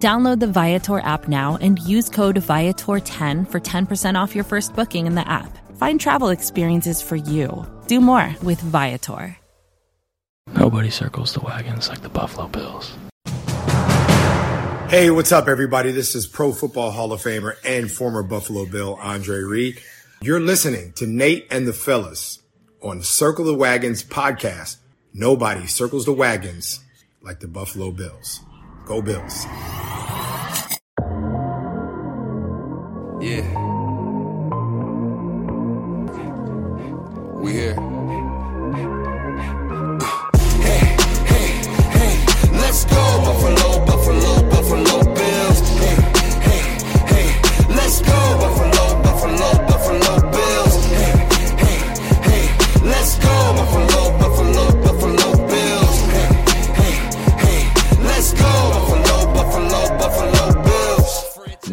Download the Viator app now and use code Viator10 for 10% off your first booking in the app. Find travel experiences for you. Do more with Viator. Nobody circles the wagons like the Buffalo Bills. Hey, what's up, everybody? This is Pro Football Hall of Famer and former Buffalo Bill Andre Reed. You're listening to Nate and the Fellas on Circle the Wagons podcast. Nobody circles the wagons like the Buffalo Bills. Go Bills. Yeah. We here.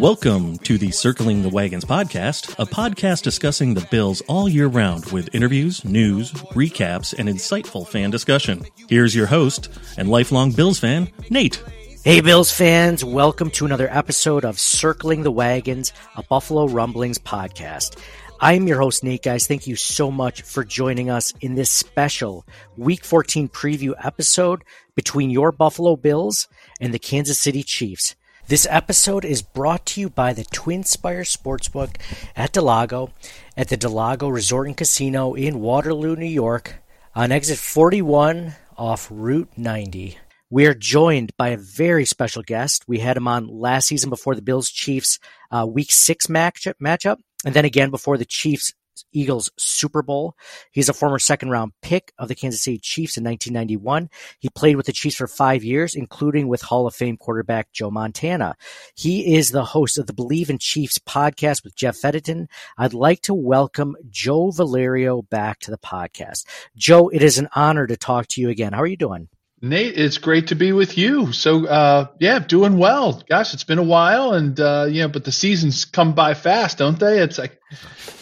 Welcome to the Circling the Wagons podcast, a podcast discussing the Bills all year round with interviews, news, recaps, and insightful fan discussion. Here's your host and lifelong Bills fan, Nate. Hey, Bills fans, welcome to another episode of Circling the Wagons, a Buffalo Rumblings podcast. I'm your host, Nate, guys. Thank you so much for joining us in this special Week 14 preview episode between your Buffalo Bills and the Kansas City Chiefs. This episode is brought to you by the Twin Spire Sportsbook at del Lago, at the del Lago Resort and Casino in Waterloo, New York, on exit 41 off Route 90. We are joined by a very special guest. We had him on last season before the Bills Chiefs uh, Week Six match matchup, and then again before the Chiefs Eagles Super Bowl. He's a former second round pick of the Kansas City Chiefs in 1991. He played with the Chiefs for five years, including with Hall of Fame quarterback Joe Montana. He is the host of the Bleav in Chiefs podcast with Jeff Fetterton. I'd like to welcome Joe Valerio back to the podcast. Joe, it is an honor to talk to you again. How are you doing? Nate, it's great to be with you. So, uh, yeah, doing well. Gosh, it's been a while, and uh, you know, but the seasons come by fast, don't they? It's like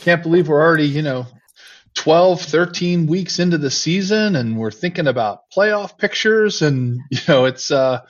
can't believe we're already, you know, 12, 13 weeks into the season, and we're thinking about playoff pictures, and you know, it's uh,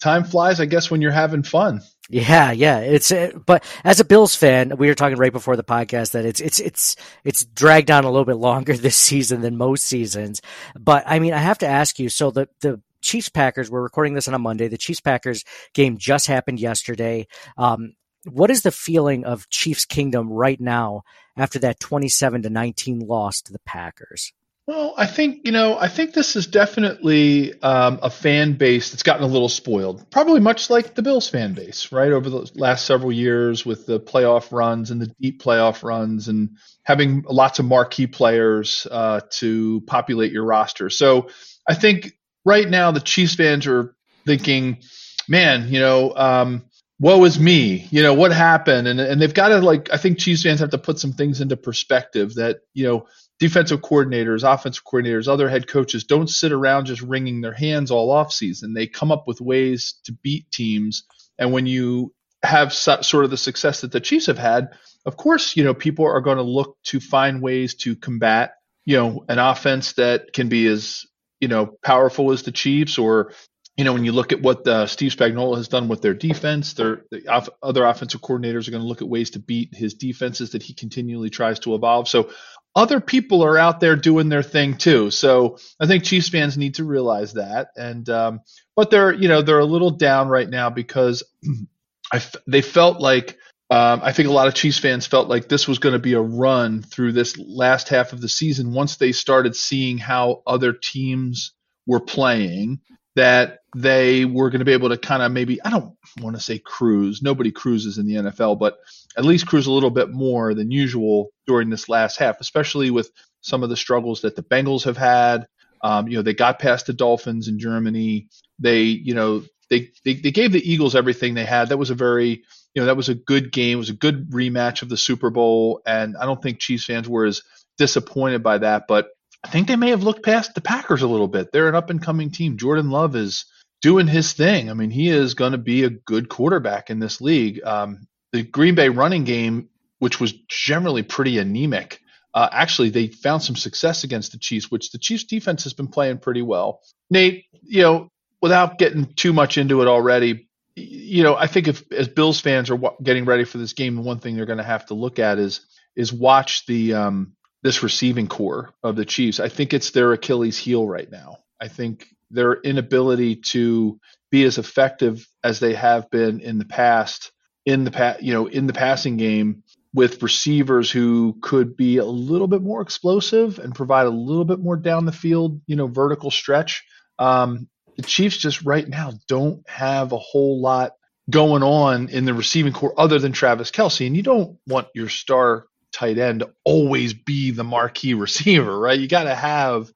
time flies, I guess, when you're having fun. Yeah, yeah. It's uh, but as a Bills fan, we were talking right before the podcast that it's it's it's it's dragged on a little bit longer this season than most seasons. But I mean, I have to ask you. So the the Chiefs Packers. We're recording this on a Monday. The Chiefs Packers game just happened yesterday. Um, what is the feeling of Chiefs Kingdom right now after that twenty-seven to nineteen loss to the Packers? Well, I think you know, I think this is definitely um, a fan base that's gotten a little spoiled. Probably much like the Bills fan base, right? Over the last several years, with the playoff runs and the deep playoff runs, and having lots of marquee players uh, to populate your roster. So, I think right now the Chiefs fans are thinking, "Man, you know." Um, woe is me you know what happened and and they've got to like i think chiefs fans have to put some things into perspective that you know defensive coordinators, offensive coordinators, other head coaches don't sit around just wringing their hands all offseason. They come up with ways to beat teams. And when you have sort of the success that the Chiefs have had, of course, you know, people are going to look to find ways to combat, you know, an offense that can be as, you know, powerful as the Chiefs or you know, when you look at what uh, Steve Spagnuolo has done with their defense, their the off, other offensive coordinators are going to look at ways to beat his defenses that he continually tries to evolve. So other people are out there doing their thing too. So I think Chiefs fans need to realize that. And um, but they're you know they're a little down right now because they felt like um, I think a lot of Chiefs fans felt like this was going to be a run through this last half of the season once they started seeing how other teams were playing that they were going to be able to kind of maybe I don't want to say cruise. Nobody cruises in the NFL, but at least cruise a little bit more than usual during this last half, especially with some of the struggles that the Bengals have had. Um, you know, they got past the Dolphins in Germany. They, you know, they, they they gave the Eagles everything they had. That was a very you know that was a good game. It was a good rematch of the Super Bowl, and I don't think Chiefs fans were as disappointed by that. But I think they may have looked past the Packers a little bit. They're an up and coming team. Jordan Love is doing his thing. I mean, he is going to be a good quarterback in this league. Um, the Green Bay running game, which was generally pretty anemic, uh, actually they found some success against the Chiefs, which the Chiefs defense has been playing pretty well. Nate, you know, without getting too much into it already, you know, I think if as Bills fans are getting ready for this game, the one thing they're going to have to look at is is watch the um, this receiving corps of the Chiefs. I think it's their Achilles heel right now. I think their inability to be as effective as they have been in the past in the pa- you know in the passing game with receivers who could be a little bit more explosive and provide a little bit more down the field, you know, vertical stretch. Um, the Chiefs just right now don't have a whole lot going on in the receiving corps other than Travis Kelce, And you don't want your star tight end always be the marquee receiver, right? You got to have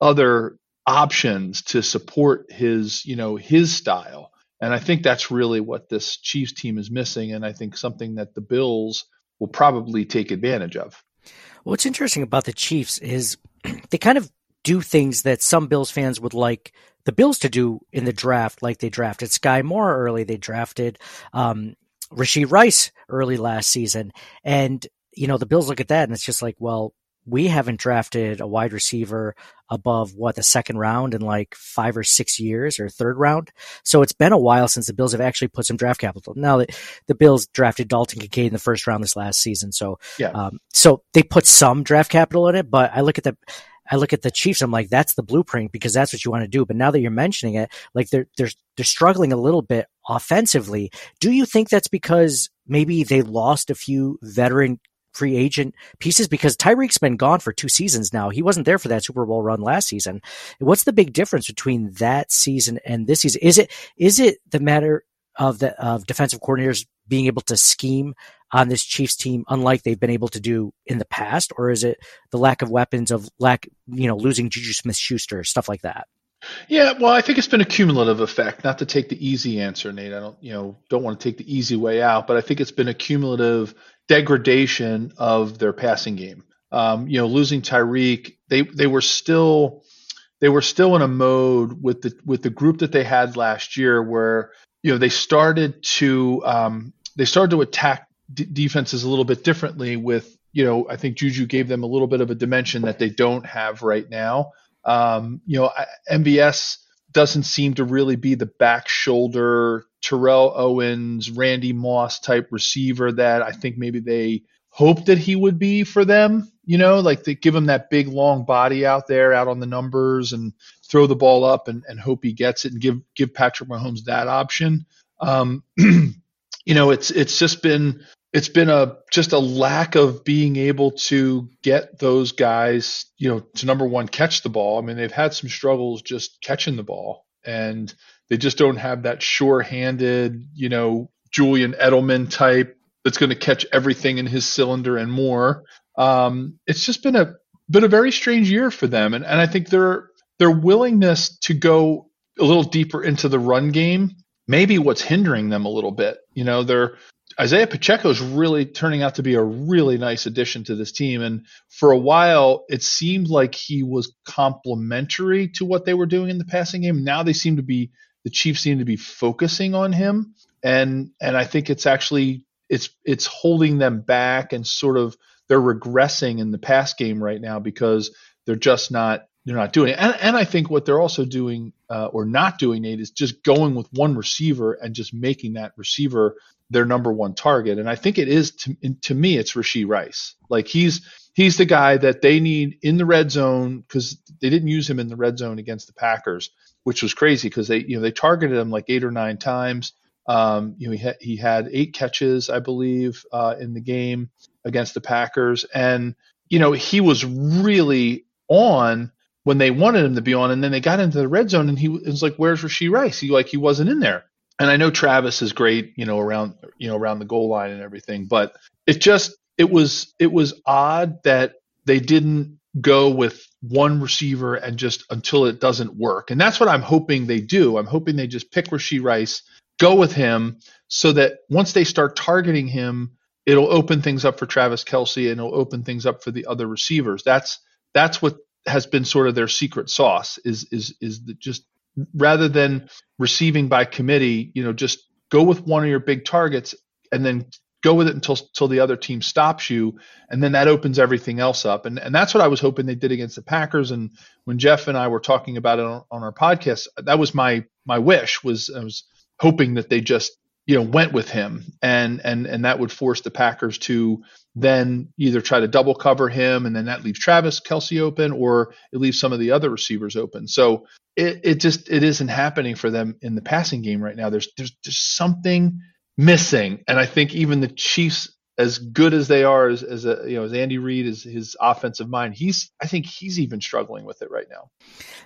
other options to support his, you know, his style. And I think that's really what this Chiefs team is missing. And I think something that the Bills will probably take advantage of. What's interesting about the Chiefs is they kind of do things that some Bills fans would like the Bills to do in the draft, like they drafted Skyy Moore early, they drafted um, Rashee Rice early last season, and you know the Bills look at that and it's just like, well, we haven't drafted a wide receiver above what the second round in like five or six years or third round. So it's been a while since the Bills have actually put some draft capital. Now that the Bills drafted Dalton Kincaid in the first round this last season, so yeah. um, so they put some draft capital in it. But I look at the I look at the Chiefs. I'm like, that's the blueprint because that's what you want to do. But now that you're mentioning it, like they're they're they're struggling a little bit offensively. Do you think that's because maybe they lost a few veteran free agent pieces because Tyreek's been gone for two seasons now. He wasn't there for that Super Bowl run last season. What's the big difference between that season and this season? Is it is it the matter of the of defensive coordinators being able to scheme on this Chiefs team unlike they've been able to do in the past, or is it the lack of weapons of lack you know losing Juju Smith Schuster stuff like that? Yeah, well, I think it's been a cumulative effect. Not to take the easy answer, Nate. I don't, you know, don't want to take the easy way out, but I think it's been a cumulative degradation of their passing game. Um, you know, losing Tyreek, they they were still they were still in a mode with the with the group that they had last year, where you know they started to um, they started to attack d- defenses a little bit differently. With you know, I think Juju gave them a little bit of a dimension that they don't have right now. Um, you know, MVS doesn't seem to really be the back shoulder Terrell Owens, Randy Moss type receiver that I think maybe they hoped that he would be for them. You know, like they give him that big long body out there, out on the numbers, and throw the ball up and, and hope he gets it, and give give Patrick Mahomes that option. Um, you know, it's it's just been it's been a just a lack of being able to get those guys, you know, to number one catch the ball. I mean, they've had some struggles just catching the ball, and they just don't have that sure-handed, you know, Julian Edelman type that's going to catch everything in his cylinder and more. Um, it's just been a been a very strange year for them, and and I think their their willingness to go a little deeper into the run game maybe what's hindering them a little bit. You know, they're Isaiah Pacheco is really turning out to be a really nice addition to this team. And for a while, it seemed like he was complementary to what they were doing in the passing game. Now they seem to be the Chiefs seem to be focusing on him, and and I think it's actually it's it's holding them back and sort of they're regressing in the pass game right now because they're just not they're not doing it. And, and I think what they're also doing uh, or not doing, Nate, is just going with one receiver and just making that receiver their number one target. And I think it is to, to me, it's Rashee Rice. Like he's he's the guy that they need in the red zone because they didn't use him in the red zone against the Packers, which was crazy because they you know they targeted him like eight or nine times. Um, you know he had, he had eight catches, I believe, uh, in the game against the Packers, and you know he was really on when they wanted him to be on, and then they got into the red zone, and he was like, "Where's Rashee Rice?" He like he wasn't in there and I know Travis is great, you know, around you know around the goal line and everything, but it just it was it was odd that they didn't go with one receiver and just until it doesn't work. And that's what I'm hoping they do. I'm hoping they just pick Rashee Rice go with him so that once they start targeting him, it'll open things up for Travis Kelce and it'll open things up for the other receivers. That's that's what has been sort of their secret sauce is is is just rather than receiving by committee, you know, just go with one of your big targets and then go with it until until the other team stops you, and then that opens everything else up. And and that's what I was hoping they did against the Packers. And when Jeff and I were talking about it on, on our podcast, that was my my wish was I was hoping that they just you know went with him and and and that would force the Packers to then either try to double cover him and then that leaves Travis Kelce open or it leaves some of the other receivers open. So it, it just it isn't happening for them in the passing game right now. There's there's there's something missing, and I think even the Chiefs, as good as they are, as, as a you know as Andy Reid is his offensive mind, he's I think he's even struggling with it right now.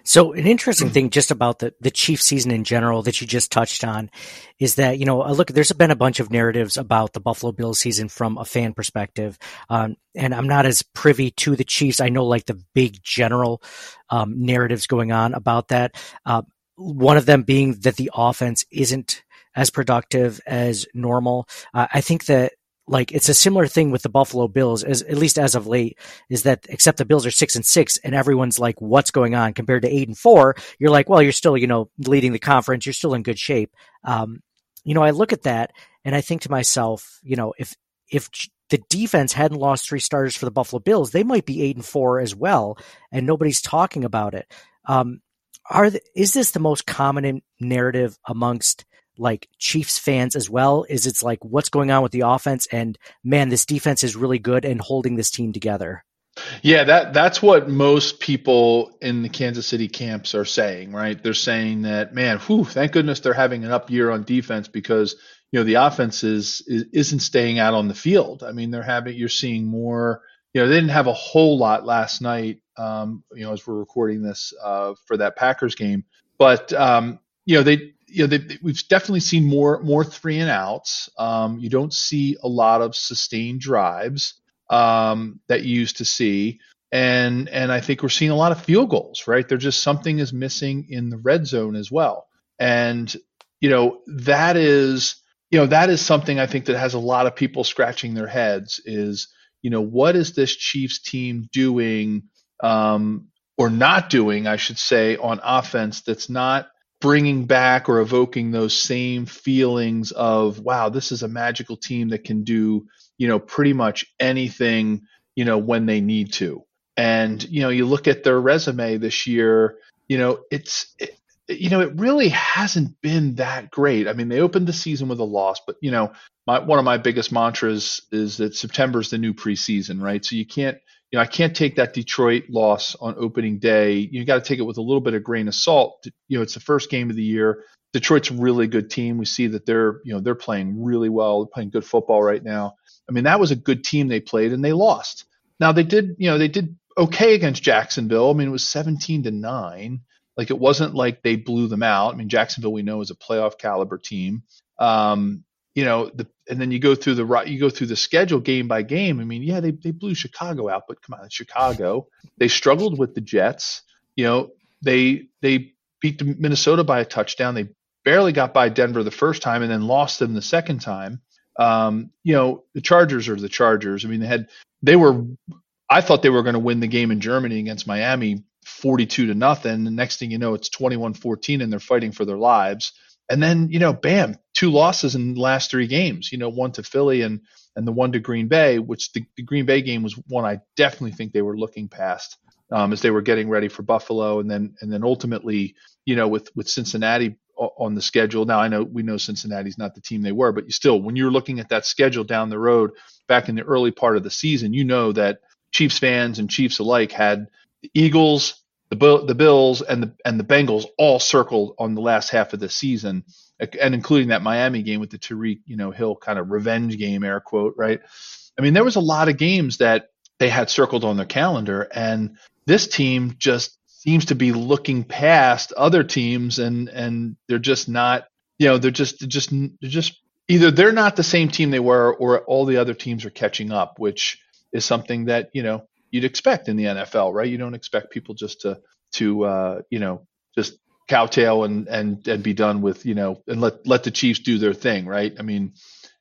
So an interesting thing just about the the Chief season in general that you just touched on is that you know look, there's been a bunch of narratives about the Buffalo Bills season from a fan perspective, um, and I'm not as privy to the Chiefs. I know like the big general um, narratives going on about that. Uh, one of them being that the offense isn't as productive as normal. Uh, I think that like it's a similar thing with the Buffalo Bills, as at least as of late, is that except the Bills are six and six, and everyone's like, "What's going on?" Compared to eight and four, you're like, "Well, you're still, you know, leading the conference. You're still in good shape." Um, you know, I look at that and I think to myself, you know, if if the defense hadn't lost three starters for the Buffalo Bills, they might be eight and four as well, and nobody's talking about it. Um, are the, is this the most common narrative amongst like Chiefs fans as well? Is it's like what's going on with the offense and man, this defense is really good and holding this team together. Yeah, that that's what most people in the Kansas City camps are saying, right? They're saying that, man, whew, thank goodness they're having an up year on defense because you know the offense is, is isn't staying out on the field. I mean, they're having you're seeing more. You know, they didn't have a whole lot last night. Um, you know, as we're recording this uh, for that Packers game, but um, you know they you know, they, we've definitely seen more more three and outs. Um, you don't see a lot of sustained drives um, that you used to see, and and I think we're seeing a lot of field goals. Right, there's just something is missing in the red zone as well, and you know that is you know that is something I think that has a lot of people scratching their heads. Is you know what is this Chiefs team doing um, or not doing, I should say, on offense that's not bringing back or evoking those same feelings of wow this is a magical team that can do you know pretty much anything you know when they need to. And you know you look at their resume this year you know it's it, you know it really hasn't been that great. I mean they opened the season with a loss but you know my, one of my biggest mantras is that september is the new preseason right? So you can't you know, I can't take that Detroit loss on opening day. You got to take it with a little bit of grain of salt. You know, it's the first game of the year. Detroit's a really good team. We see that they're, you know, they're playing really well, they're playing good football right now. I mean, that was a good team they played and they lost. Now they did, you know, they did okay against Jacksonville. I mean, it was 17 to 9. Like it wasn't like they blew them out. I mean, Jacksonville we know is a playoff caliber team. Um, you know, the, and then you go through the you go through the schedule game by game. I mean, yeah, they they blew Chicago out, but come on, Chicago. They struggled with the Jets. You know, they they beat Minnesota by a touchdown. They barely got by Denver the first time, and then lost them the second time. Um, you know, the Chargers are the Chargers. I mean, they had they were. I thought they were going to win the game in Germany against Miami, 42 to nothing. The next thing you know, it's 21-14, and they're fighting for their lives. And then, you know, bam, two losses in the last three games, you know, one to Philly and and the one to Green Bay, which the, the Green Bay game was one I definitely think they were looking past um, as they were getting ready for Buffalo, and then and then ultimately, you know, with with Cincinnati on the schedule. Now I know we know Cincinnati's not the team they were, but you still, when you're looking at that schedule down the road, back in the early part of the season, you know that Chiefs fans and Chiefs alike had the Eagles, the the Bills and the and the Bengals all circled on the last half of the season, and including that Miami game with the Tyreek, you know Hill kind of revenge game air quote right. I mean there was a lot of games that they had circled on their calendar, and this team just seems to be looking past other teams, and and they're just not you know they're just they're just they're just either they're not the same team they were, or all the other teams are catching up, which is something that you know you'd expect in the NFL, right? You don't expect people just to to uh, you know just cowtail and and and be done with you know and let let the Chiefs do their thing, right? I mean,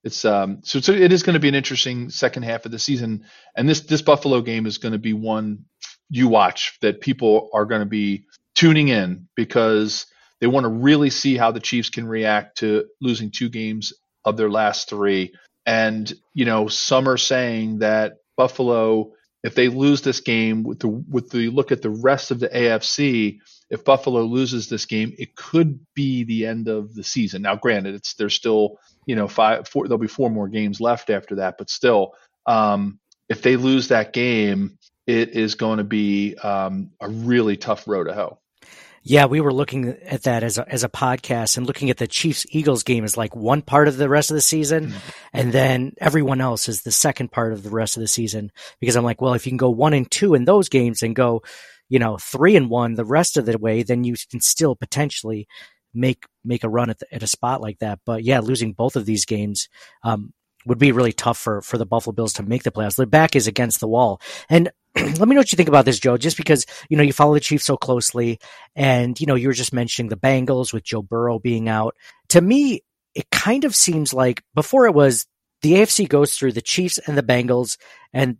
it's um so, so it is going to be an interesting second half of the season, and this this Buffalo game is going to be one you watch that people are going to be tuning in because they want to really see how the Chiefs can react to losing two games of their last three. And you know, some are saying that Buffalo, if they lose this game with the with the look at the rest of the AFC, if Buffalo loses this game, it could be the end of the season. Now, granted, it's there's still you know five four there'll be four more games left after that, but still, um, if they lose that game, it is going to be um, a really tough road to hoe. Yeah, we were looking at that as a, as a podcast and looking at the Chiefs Eagles game as like one part of the rest of the season. Mm-hmm. And then everyone else is the second part of the rest of the season because I'm like, well, if you can go one and two in those games and go, you know, three and one the rest of the way, then you can still potentially make, make a run at, the, at a spot like that. But yeah, losing both of these games, um, would be really tough for, for the Buffalo Bills to make the playoffs. Their back is against the wall. And let me know what you think about this, Joe, just because, you know, you follow the Chiefs so closely and, you know, you were just mentioning the Bengals with Joe Burrow being out. To me, it kind of seems like before it was the AFC goes through the Chiefs and the Bengals and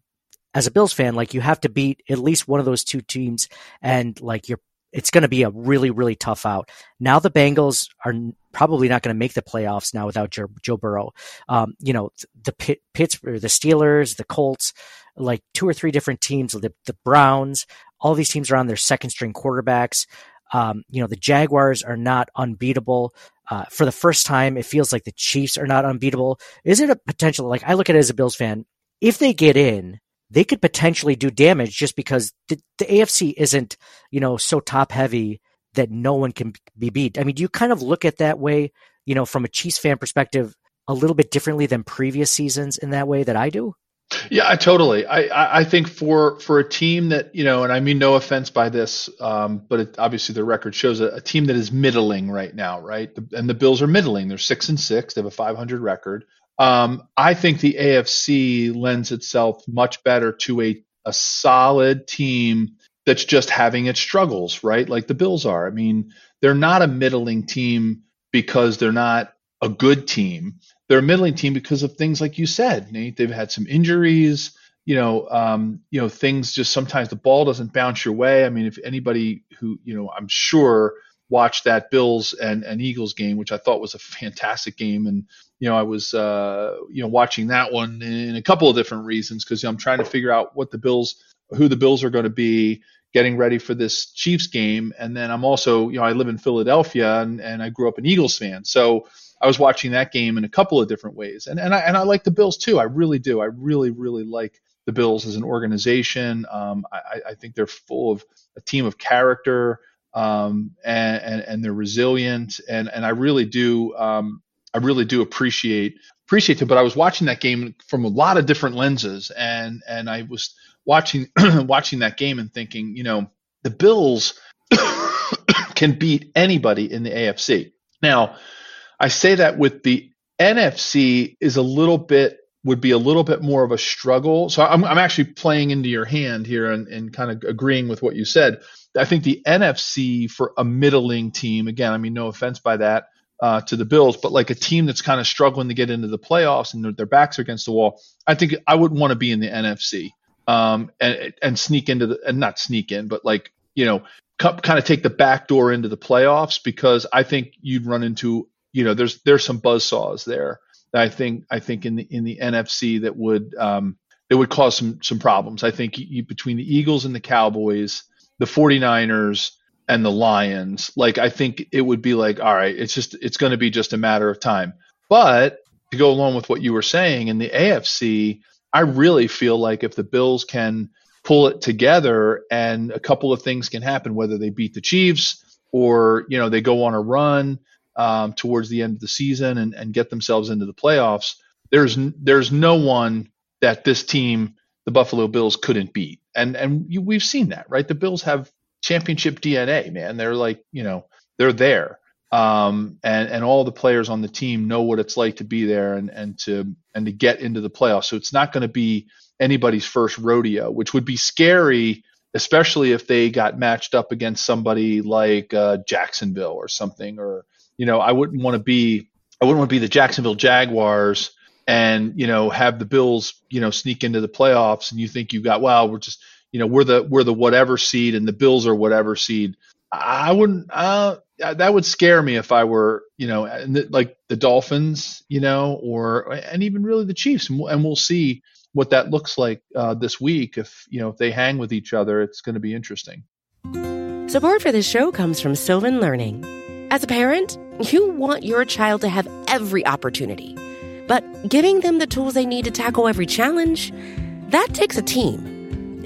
as a Bills fan, like you have to beat at least one of those two teams and like you're it's going to be a really, really tough out. Now the Bengals are probably not going to make the playoffs now without Joe, Joe Burrow. Um, you know, the Pit, Pittsburgh, the Steelers, the Colts, like two or three different teams, the, the Browns, all these teams are on their second string quarterbacks. Um, you know, the Jaguars are not unbeatable. Uh, for the first time, it feels like the Chiefs are not unbeatable. Is it a potential? Like I look at it as a Bills fan, if they get in, they could potentially do damage just because the, the AFC isn't, you know, so top heavy that no one can be beat. I mean, do you kind of look at that way, you know, from a Chiefs fan perspective, a little bit differently than previous seasons in that way that I do? Yeah, totally. I, I think for for a team that you know, and I mean no offense by this, um, but it, obviously the record shows a, a, team that is middling right now, right? The, and the Bills are middling. They're six and six. They have a 500 record. Um, I think the AFC lends itself much better to a a solid team that's just having its struggles, right? Like the Bills are. I mean, they're not a middling team because they're not a good team they're a middling team because of things like you said, Nate. They've had some injuries. You know, um, you know, things just sometimes the ball doesn't bounce your way. I mean, if anybody who you know, I'm sure watched that Bills and, and Eagles game, which I thought was a fantastic game, and you know, I was uh, you know watching that one in a couple of different reasons because you know, I'm trying to figure out what the Bills, who the Bills are going to be, getting ready for this Chiefs game, and then I'm also you know I live in Philadelphia and and I grew up an Eagles fan, so I was watching that game in a couple of different ways, and and I and I like the Bills too. I really do. I really really like the Bills as an organization. Um, I, I, think they're full of a team of character, um, and, and, and they're resilient, and and I really do. Um, I really do appreciate appreciate it. But I was watching that game from a lot of different lenses, and and I was watching watching that game and thinking, you know, the Bills can beat anybody in the AFC. Now, I say that with the NFC is a little bit would be a little bit more of a struggle. So I'm, I'm actually playing into your hand here and, and kind of agreeing with what you said. I think the NFC for a middling team, again, I mean, no offense by that uh, to the Bills, but like a team that's kind of struggling to get into the playoffs and their, their backs are against the wall, I think I wouldn't want to be in the NFC um, and and sneak into the and not sneak in, but like you know, kind of take the back door into the playoffs because I think you'd run into you know, there's there's some buzz saws there. I think I think in the in the NFC that would um, it would cause some some problems. I think you, between the Eagles and the Cowboys, the 49ers and the Lions, like I think it would be like, all right, it's just it's going to be just a matter of time. But to go along with what you were saying in the AFC, I really feel like if the Bills can pull it together and a couple of things can happen, whether they beat the Chiefs or you know they go on a run um, towards the end of the season and, and get themselves into the playoffs, there's there's no one that this team, the Buffalo Bills, couldn't beat. And and we've seen that, right? The Bills have championship DNA, man. They're like, you know, they're there. Um, and and all the players on the team know what it's like to be there and and to and to get into the playoffs. So it's not going to be anybody's first rodeo, which would be scary especially if they got matched up against somebody like uh, Jacksonville or something. Or you know, I wouldn't want to be I wouldn't want to be the Jacksonville Jaguars and you know have the Bills you know sneak into the playoffs and you think you got wow we're just you know we're the we're the whatever seed and the Bills are whatever seed. I wouldn't. Uh, that would scare me if I were, you know, like the Dolphins, you know, or and even really the Chiefs, and we'll, and we'll see what that looks like uh, this week. If you know if they hang with each other, it's going to be interesting. Support for this show comes from Sylvan Learning. As a parent, you want your child to have every opportunity, but giving them the tools they need to tackle every challenge that takes a team.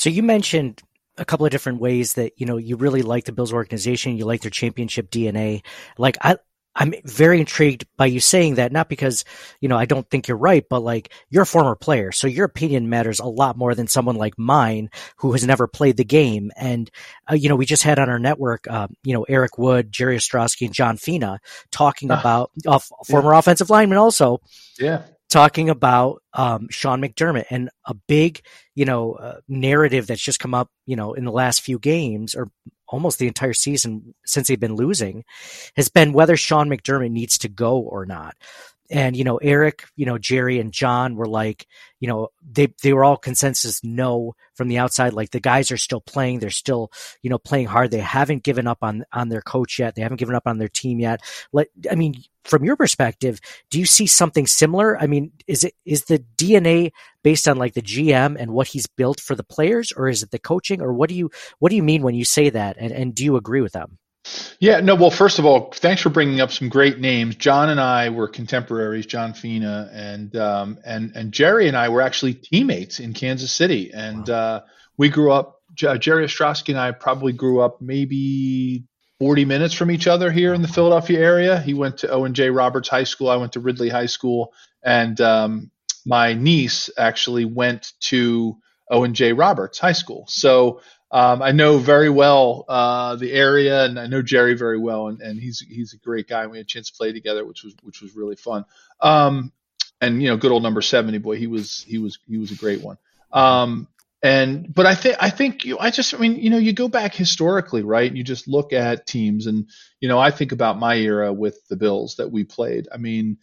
So you mentioned a couple of different ways that you know you really like the Bills organization, you like their championship DNA. Like I, I'm very intrigued by you saying that, not because you know I don't think you're right, but like you're a former player, so your opinion matters a lot more than someone like mine who has never played the game. And uh, you know, we just had on our network, uh, you know, Eric Wood, Jerry Ostroski, and John Fina talking uh, about former yeah. offensive lineman also. Yeah talking about um, Sean McDermott and a big, you know, uh, narrative that's just come up, you know, in the last few games or almost the entire season since they've been losing has been whether Sean McDermott needs to go or not and you know eric you know jerry and john were like you know they they were all consensus no from the outside. Like the guys are still playing. They're still you know playing hard. They haven't given up on on their coach yet. They haven't given up on their team yet. Like i mean from your perspective do you see something similar? I mean is it is the dna based on like the gm and what he's built for the players or is it the coaching or what do you what do you mean when you say that? And, and do you agree with them yeah, no, well, first of all, thanks for bringing up some great names. John and I were contemporaries, John Fina and um, and and Jerry and I were actually teammates in Kansas City, and wow. uh, we grew up. Jerry Ostroski and I probably grew up maybe 40 minutes from each other here in the Philadelphia area. He went to Owen J. Roberts High School. I went to Ridley High School, and um, my niece actually went to Owen J. Roberts High School. So um, I know very well uh, the area, and I know Jerry very well, and, and he's he's a great guy. We had a chance to play together, which was which was really fun. Um, and you know, good old number seventy boy, he was he was he was a great one. Um, and but I think I think you I just I mean you know you go back historically right you just look at teams and you know I think about my era with the Bills that we played I mean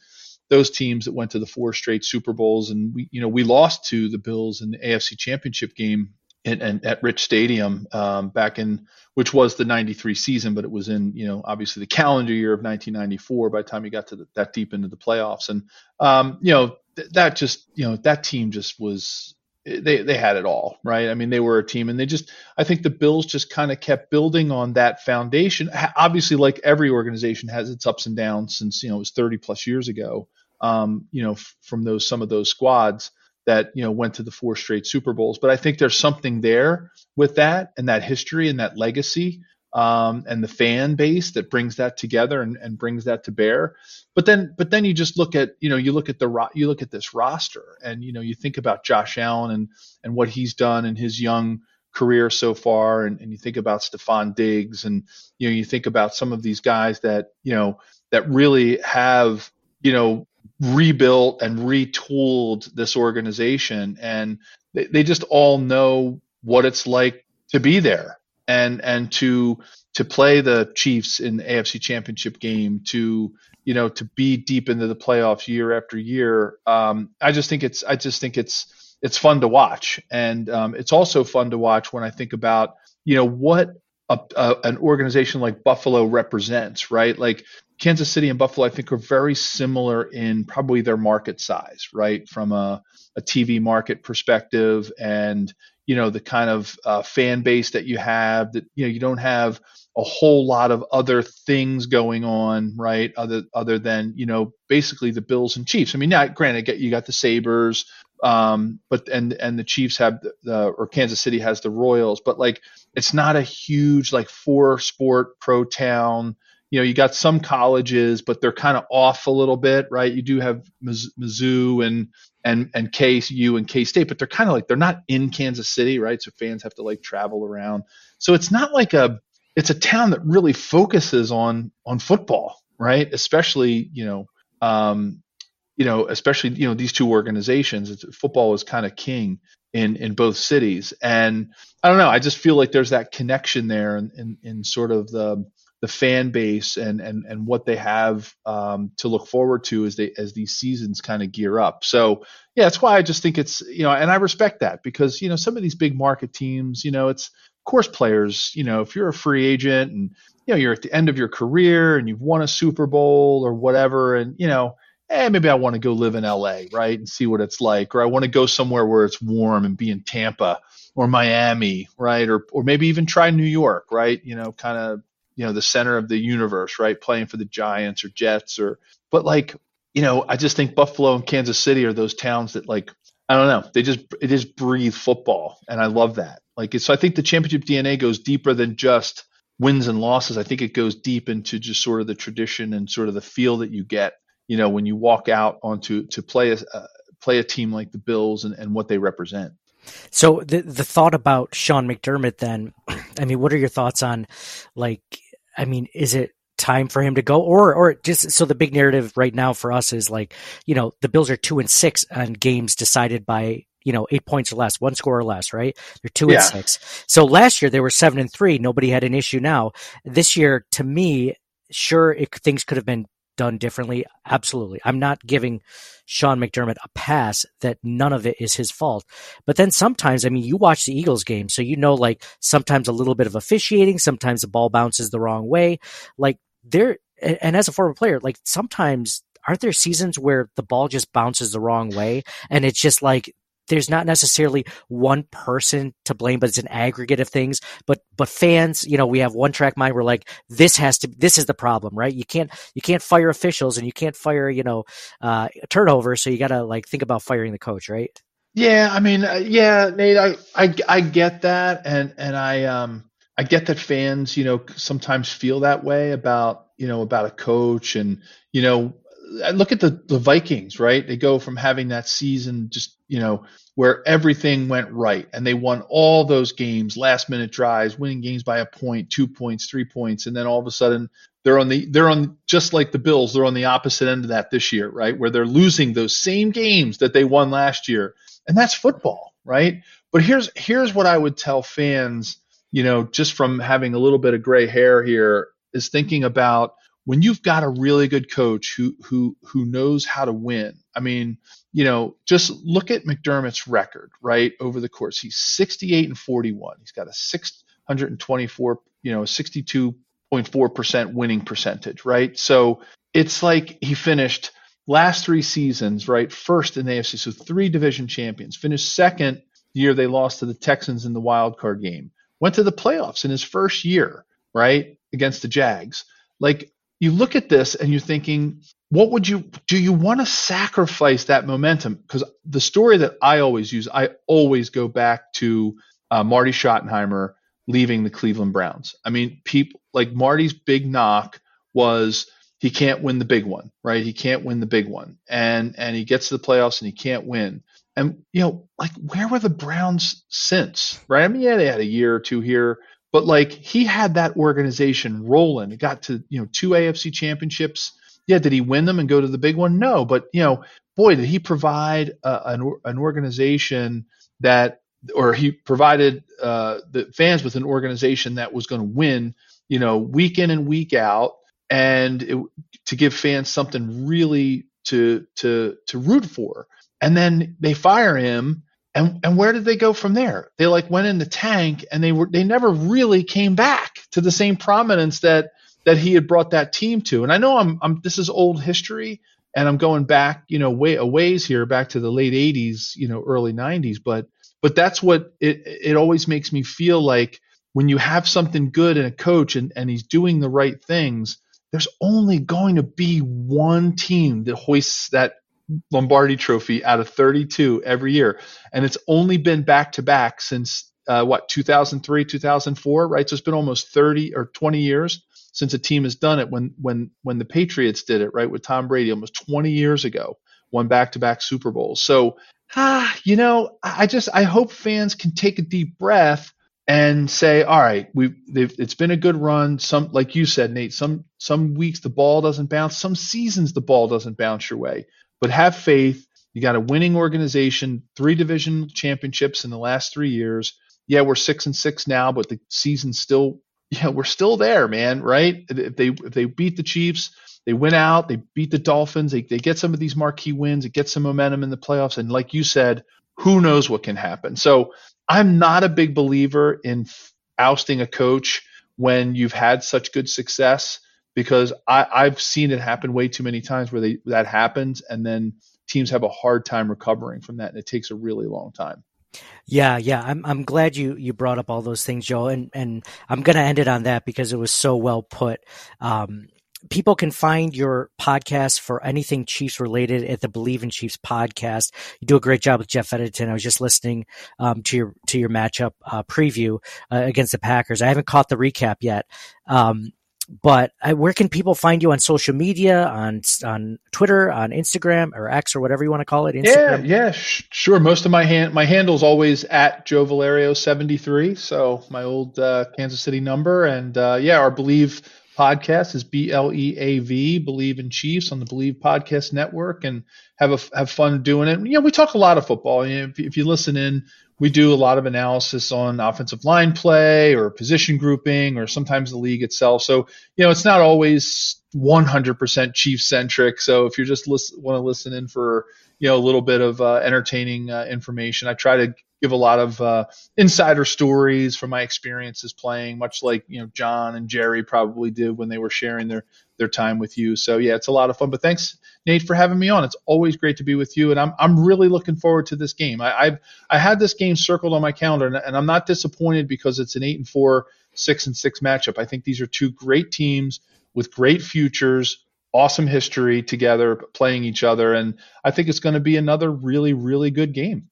those teams that went to the four straight Super Bowls and we you know we lost to the Bills in the AFC Championship game in, at Rich Stadium um, back in which was the 93 season, but it was in, you know, obviously the calendar year of 1994 by the time you got to the, that deep into the playoffs. And, um, you know, th- that just, you know, that team just was, they, they had it all, right? I mean, they were a team and they just, I think the Bills just kind of kept building on that foundation. Obviously, like every organization has its ups and downs since, you know, it was 30 plus years ago, um, you know, f- from those, some of those squads that you know went to the four straight Super Bowls. But I think there's something there with that and that history and that legacy um, and the fan base that brings that together and, and, brings that to bear. But then, but then you just look at you know you look at the ro- you look at this roster and you know you think about Josh Allen and and what he's done in his young career so far and, and you think about Stefon Diggs and you know you think about some of these guys that you know that really have you know rebuilt and retooled this organization and they, they just all know what it's like to be there and and to to play the Chiefs in the AFC Championship game to you know to be deep into the playoffs year after year. Um, I just think it's I just think it's it's fun to watch, and um, it's also fun to watch when I think about you know what a, a, an organization like Buffalo represents, right? Like Kansas City and Buffalo, I think, are very similar in probably their market size, right? From a, a TV market perspective, and you know the kind of uh, fan base that you have. That you know you don't have a whole lot of other things going on, right? Other other than you know basically the Bills and Chiefs. I mean, now granted, you got the Sabres, um, but and and the Chiefs have the, the or Kansas City has the Royals, but like it's not a huge like four sport pro town. You know, you got some colleges, but they're kind of off a little bit, right? You do have Mizzou and and and KU and K State, but they're kind of like they're not in Kansas City, right? So fans have to like travel around. So it's not like a it's a town that really focuses on on football, right? Especially you know, um, you know, especially you know these two organizations. Football is kind of king in in both cities, and I don't know. I just feel like there's that connection there, in, in, in sort of the the fan base and and and what they have um, to look forward to as they as these seasons kind of gear up. So yeah, that's why I just think it's you know, and I respect that because you know some of these big market teams, you know, it's of course players, you know, if you're a free agent and you know you're at the end of your career and you've won a Super Bowl or whatever, and you know, eh, maybe I want to go live in LA, right, and see what it's like, or I want to go somewhere where it's warm and be in Tampa or Miami, right, or or maybe even try New York, right, you know, kind of you know the center of the universe, right, playing for the Giants or Jets or, but like you know, I just think Buffalo and Kansas City are those towns that like I don't know. They just it just breathe football, and I love that. Like so, I think the championship DNA goes deeper than just wins and losses. I think it goes deep into just sort of the tradition and sort of the feel that you get, you know, when you walk out onto to play a uh, play a team like the Bills and, and what they represent. So the the thought about Sean McDermott, then, I mean, what are your thoughts on, like, I mean, is it time for him to go? Or or just so the big narrative right now for us is like you know the bills are two and six on games decided by you know eight points or less one score or less right? They're two yeah. and six. So last year they were seven and three. Nobody had an issue now. This year to me sure it, things could have been done differently? Absolutely. I'm not giving sean mcdermott a pass that none of it is his fault. But then sometimes i mean you watch the eagles game so you know like sometimes a little bit of officiating sometimes the ball bounces the wrong way. Like there and as a former player, like sometimes aren't there seasons where the ball just bounces the wrong way? And it's just like there's not necessarily one person to blame, but it's an aggregate of things. But but fans, you know, we have one track mind. We're like, this has to, this is the problem, right? You can't you can't fire officials and you can't fire, you know, uh, turnover. So you got to like think about firing the coach, right? Yeah, I mean, uh, yeah, Nate, I, I I get that, and and I um I get that fans, you know, sometimes feel that way about, you know, about a coach and, you know, look at the, the Vikings, right? They go from having that season just, you know, where everything went right and they won all those games, last minute drives, winning games by a point, two points, three points, and then all of a sudden they're on the they're on just like the Bills, they're on the opposite end of that this year, right? Where they're losing those same games that they won last year. And that's football, right? But here's here's what I would tell fans you know, just from having a little bit of gray hair here, is thinking about when you've got a really good coach who who who knows how to win. I mean, you know, just look at McDermott's record, right? Over the course, he's 68 and 41. He's got a 624, you know, 62.4% winning percentage, right? So it's like he finished last three seasons, right? First in the AFC, so three division champions. Finished second the year they lost to the Texans in the wild card game went to the playoffs in his first year, right? Against the Jags. Like you look at this and you're thinking, what would you do? You want to sacrifice that momentum? Because the story that I always use, I always go back to uh, Marty Schottenheimer leaving the Cleveland Browns. I mean, people like Marty's big knock was he can't win the big one, right? He can't win the big one, and and he gets to the playoffs and he can't win. And you know, like where were the Browns since? Right? I mean, yeah, they had a year or two here, but like he had that organization rolling. It got to you know two AFC championships. Yeah, did he win them and go to the big one? No, but you know, boy, did he provide uh, an an organization that, or he provided uh, the fans with an organization that was going to win. You know, week in and week out, and it, to give fans something really to to to root for and then they fire him and and where did they go from there? They like went in the tank and they were they never really came back to the same prominence that that he had brought that team to. And I know I'm I'm this is old history and I'm going back, you know, way a ways here back to the late 80s, you know, early 90s, but but that's what it it always makes me feel like when you have something good in a coach and, and he's doing the right things, there's only going to be one team that hoists that Lombardi trophy out of 32 every year. And it's only been back to back since uh, what, 2003, 2004, right? So it's been almost 30 or 20 years since a team has done it when, when, when the Patriots did it, right? With Tom Brady almost 20 years ago, won back to back Super Bowls. So, ah, you know, I just, I hope fans can take a deep breath and say, all right, we it's been a good run. Some, like you said, Nate, some some weeks the ball doesn't bounce. Some seasons the ball doesn't bounce your way. But have faith. You got a winning organization, three division championships in the last three years. Yeah, we're six and six now, but the season's still, yeah, we're still there, man. Right? If they if they beat the Chiefs, they win out. They beat the Dolphins. They they get some of these marquee wins. It gets some momentum in the playoffs. And like you said, who knows what can happen? So I'm not a big believer in ousting a coach when you've had such good success because I, have seen it happen way too many times where they that happens and then teams have a hard time recovering from that and it takes a really long time. Yeah, yeah. I'm I'm glad you you brought up all those things, Joe, and and I'm gonna end it on that because it was so well put. Um, people can find your podcast for anything Chiefs related at the Bleav in Chiefs podcast. You do a great job with Jeff Editon. I was just listening um, to your to your matchup uh, preview uh, against the Packers. I haven't caught the recap yet. Um, but uh, where can people find you on social media, on on Twitter, on Instagram, or X, or whatever you want to call it? Instagram? Yeah, yeah, sh- sure. Most of my hand my handle's always at Joe Valerio seventy three, so my old uh, Kansas City number, and uh, yeah, our Bleav podcast is B L E A V, Bleav in Chiefs on the Bleav Podcast Network, and have a, have fun doing it. You know, we talk a lot of football. You know, if, if you listen in, we do a lot of analysis on offensive line play or position grouping or sometimes the league itself. So, you know, it's not always 100% Chief centric. So if you just want to listen in for, you know, a little bit of uh, entertaining uh, information, I try to give a lot of uh, insider stories from my experiences playing, much like, you know, John and Jerry probably did when they were sharing their, their time with you. So yeah, it's a lot of fun. But thanks, Nate, for having me on. It's always great to be with you, and I'm I'm really looking forward to this game. I, I've I had this game circled on my calendar, and, and I'm not disappointed because it's an eight and four, six and six matchup. I think these are two great teams with great futures, awesome history together, playing each other, and I think it's going to be another really really good game.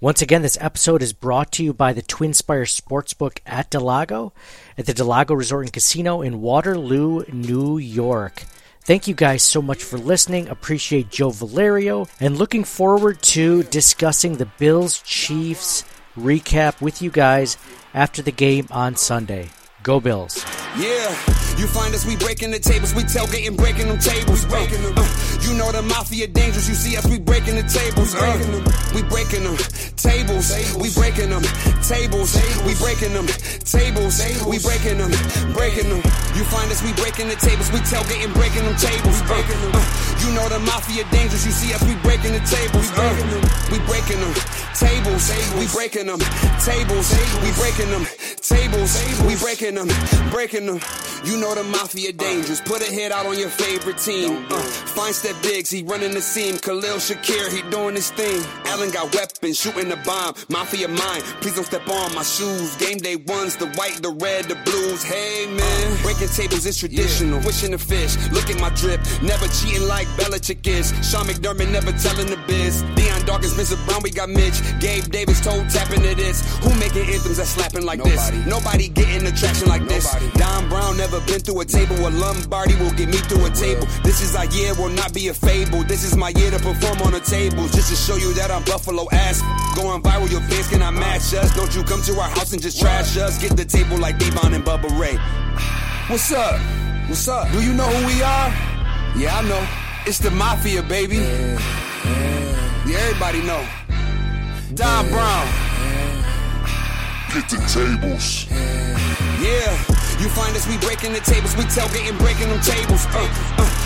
Once again, this episode is brought to you by the TwinSpires Sportsbook at del Lago, at the del Lago Resort and Casino in Waterloo, New York. Thank you guys so much for listening. Appreciate Joe Valerio and looking forward to discussing the Bills Chiefs recap with you guys after the game on Sunday. Go Bills. Yeah, you find us, we breaking the tables, we tailgating, breaking them tables. We breaking them. Uh, you know the mafia dangerous, you see us, we breaking the tables. Uh, we breaking them tables, we breaking them tables, we breaking them tables, we breaking them, breaking them. You find us, we breaking the tables, we tailgating, breaking them tables. Uh, uh, you know the mafia dangerous, you see us, we breaking the tables. Uh, we breaking them tables, we breaking them tables, we breaking them tables, we breaking them, breaking them. You know the mafia dangerous. Put a hit out on your favorite team. Uh, fine step Diggs, he running the seam. Khalil Shakir, he doing his thing. Allen got weapons, shooting the bomb. Mafia mine, please don't step on my shoes. Game day ones, the white, the red, the blues. Hey man, breaking tables is traditional. Wishing the fish, look at my drip. Never cheating like Belichick is. Sean McDermott never telling the biz. Dion Dawkins, Vincent Brown, we got Mitch. Gabe Davis, toe tapping to this. Who making anthems that slapping like Nobody. this? Nobody getting attraction like Nobody. this. Don Brown never been through a table. A Lombardi will get me through a table. This is our year, will not be a fable. This is my year to perform on the tables. Just to show you that I'm Buffalo ass. Going viral, your fans cannot match us. Don't you come to our house and just trash us. Get the table like Devon and Bubba Ray. What's up? What's up? Do you know who we are? Yeah, I know. It's the Mafia, baby. Yeah, yeah. yeah everybody know. Don Brown. Get the tables. Yeah, you find us, we breaking the tables, we tailgating, breaking them tables. Uh, uh.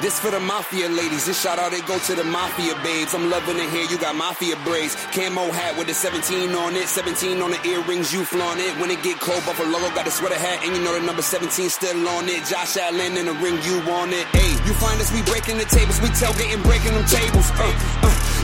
This for the mafia ladies. This shout out, they go to the mafia babes. I'm loving it here. You got mafia braids. Camo hat with the 17 on it. 17 on the earrings, you flaunt it. When it get cold, Buffalo got the sweater hat. And you know the number 17 still on it. Josh Allen in the ring, you on it. Hey, you find us, we breaking the tables. We tailgating, breaking them tables. Uh, uh.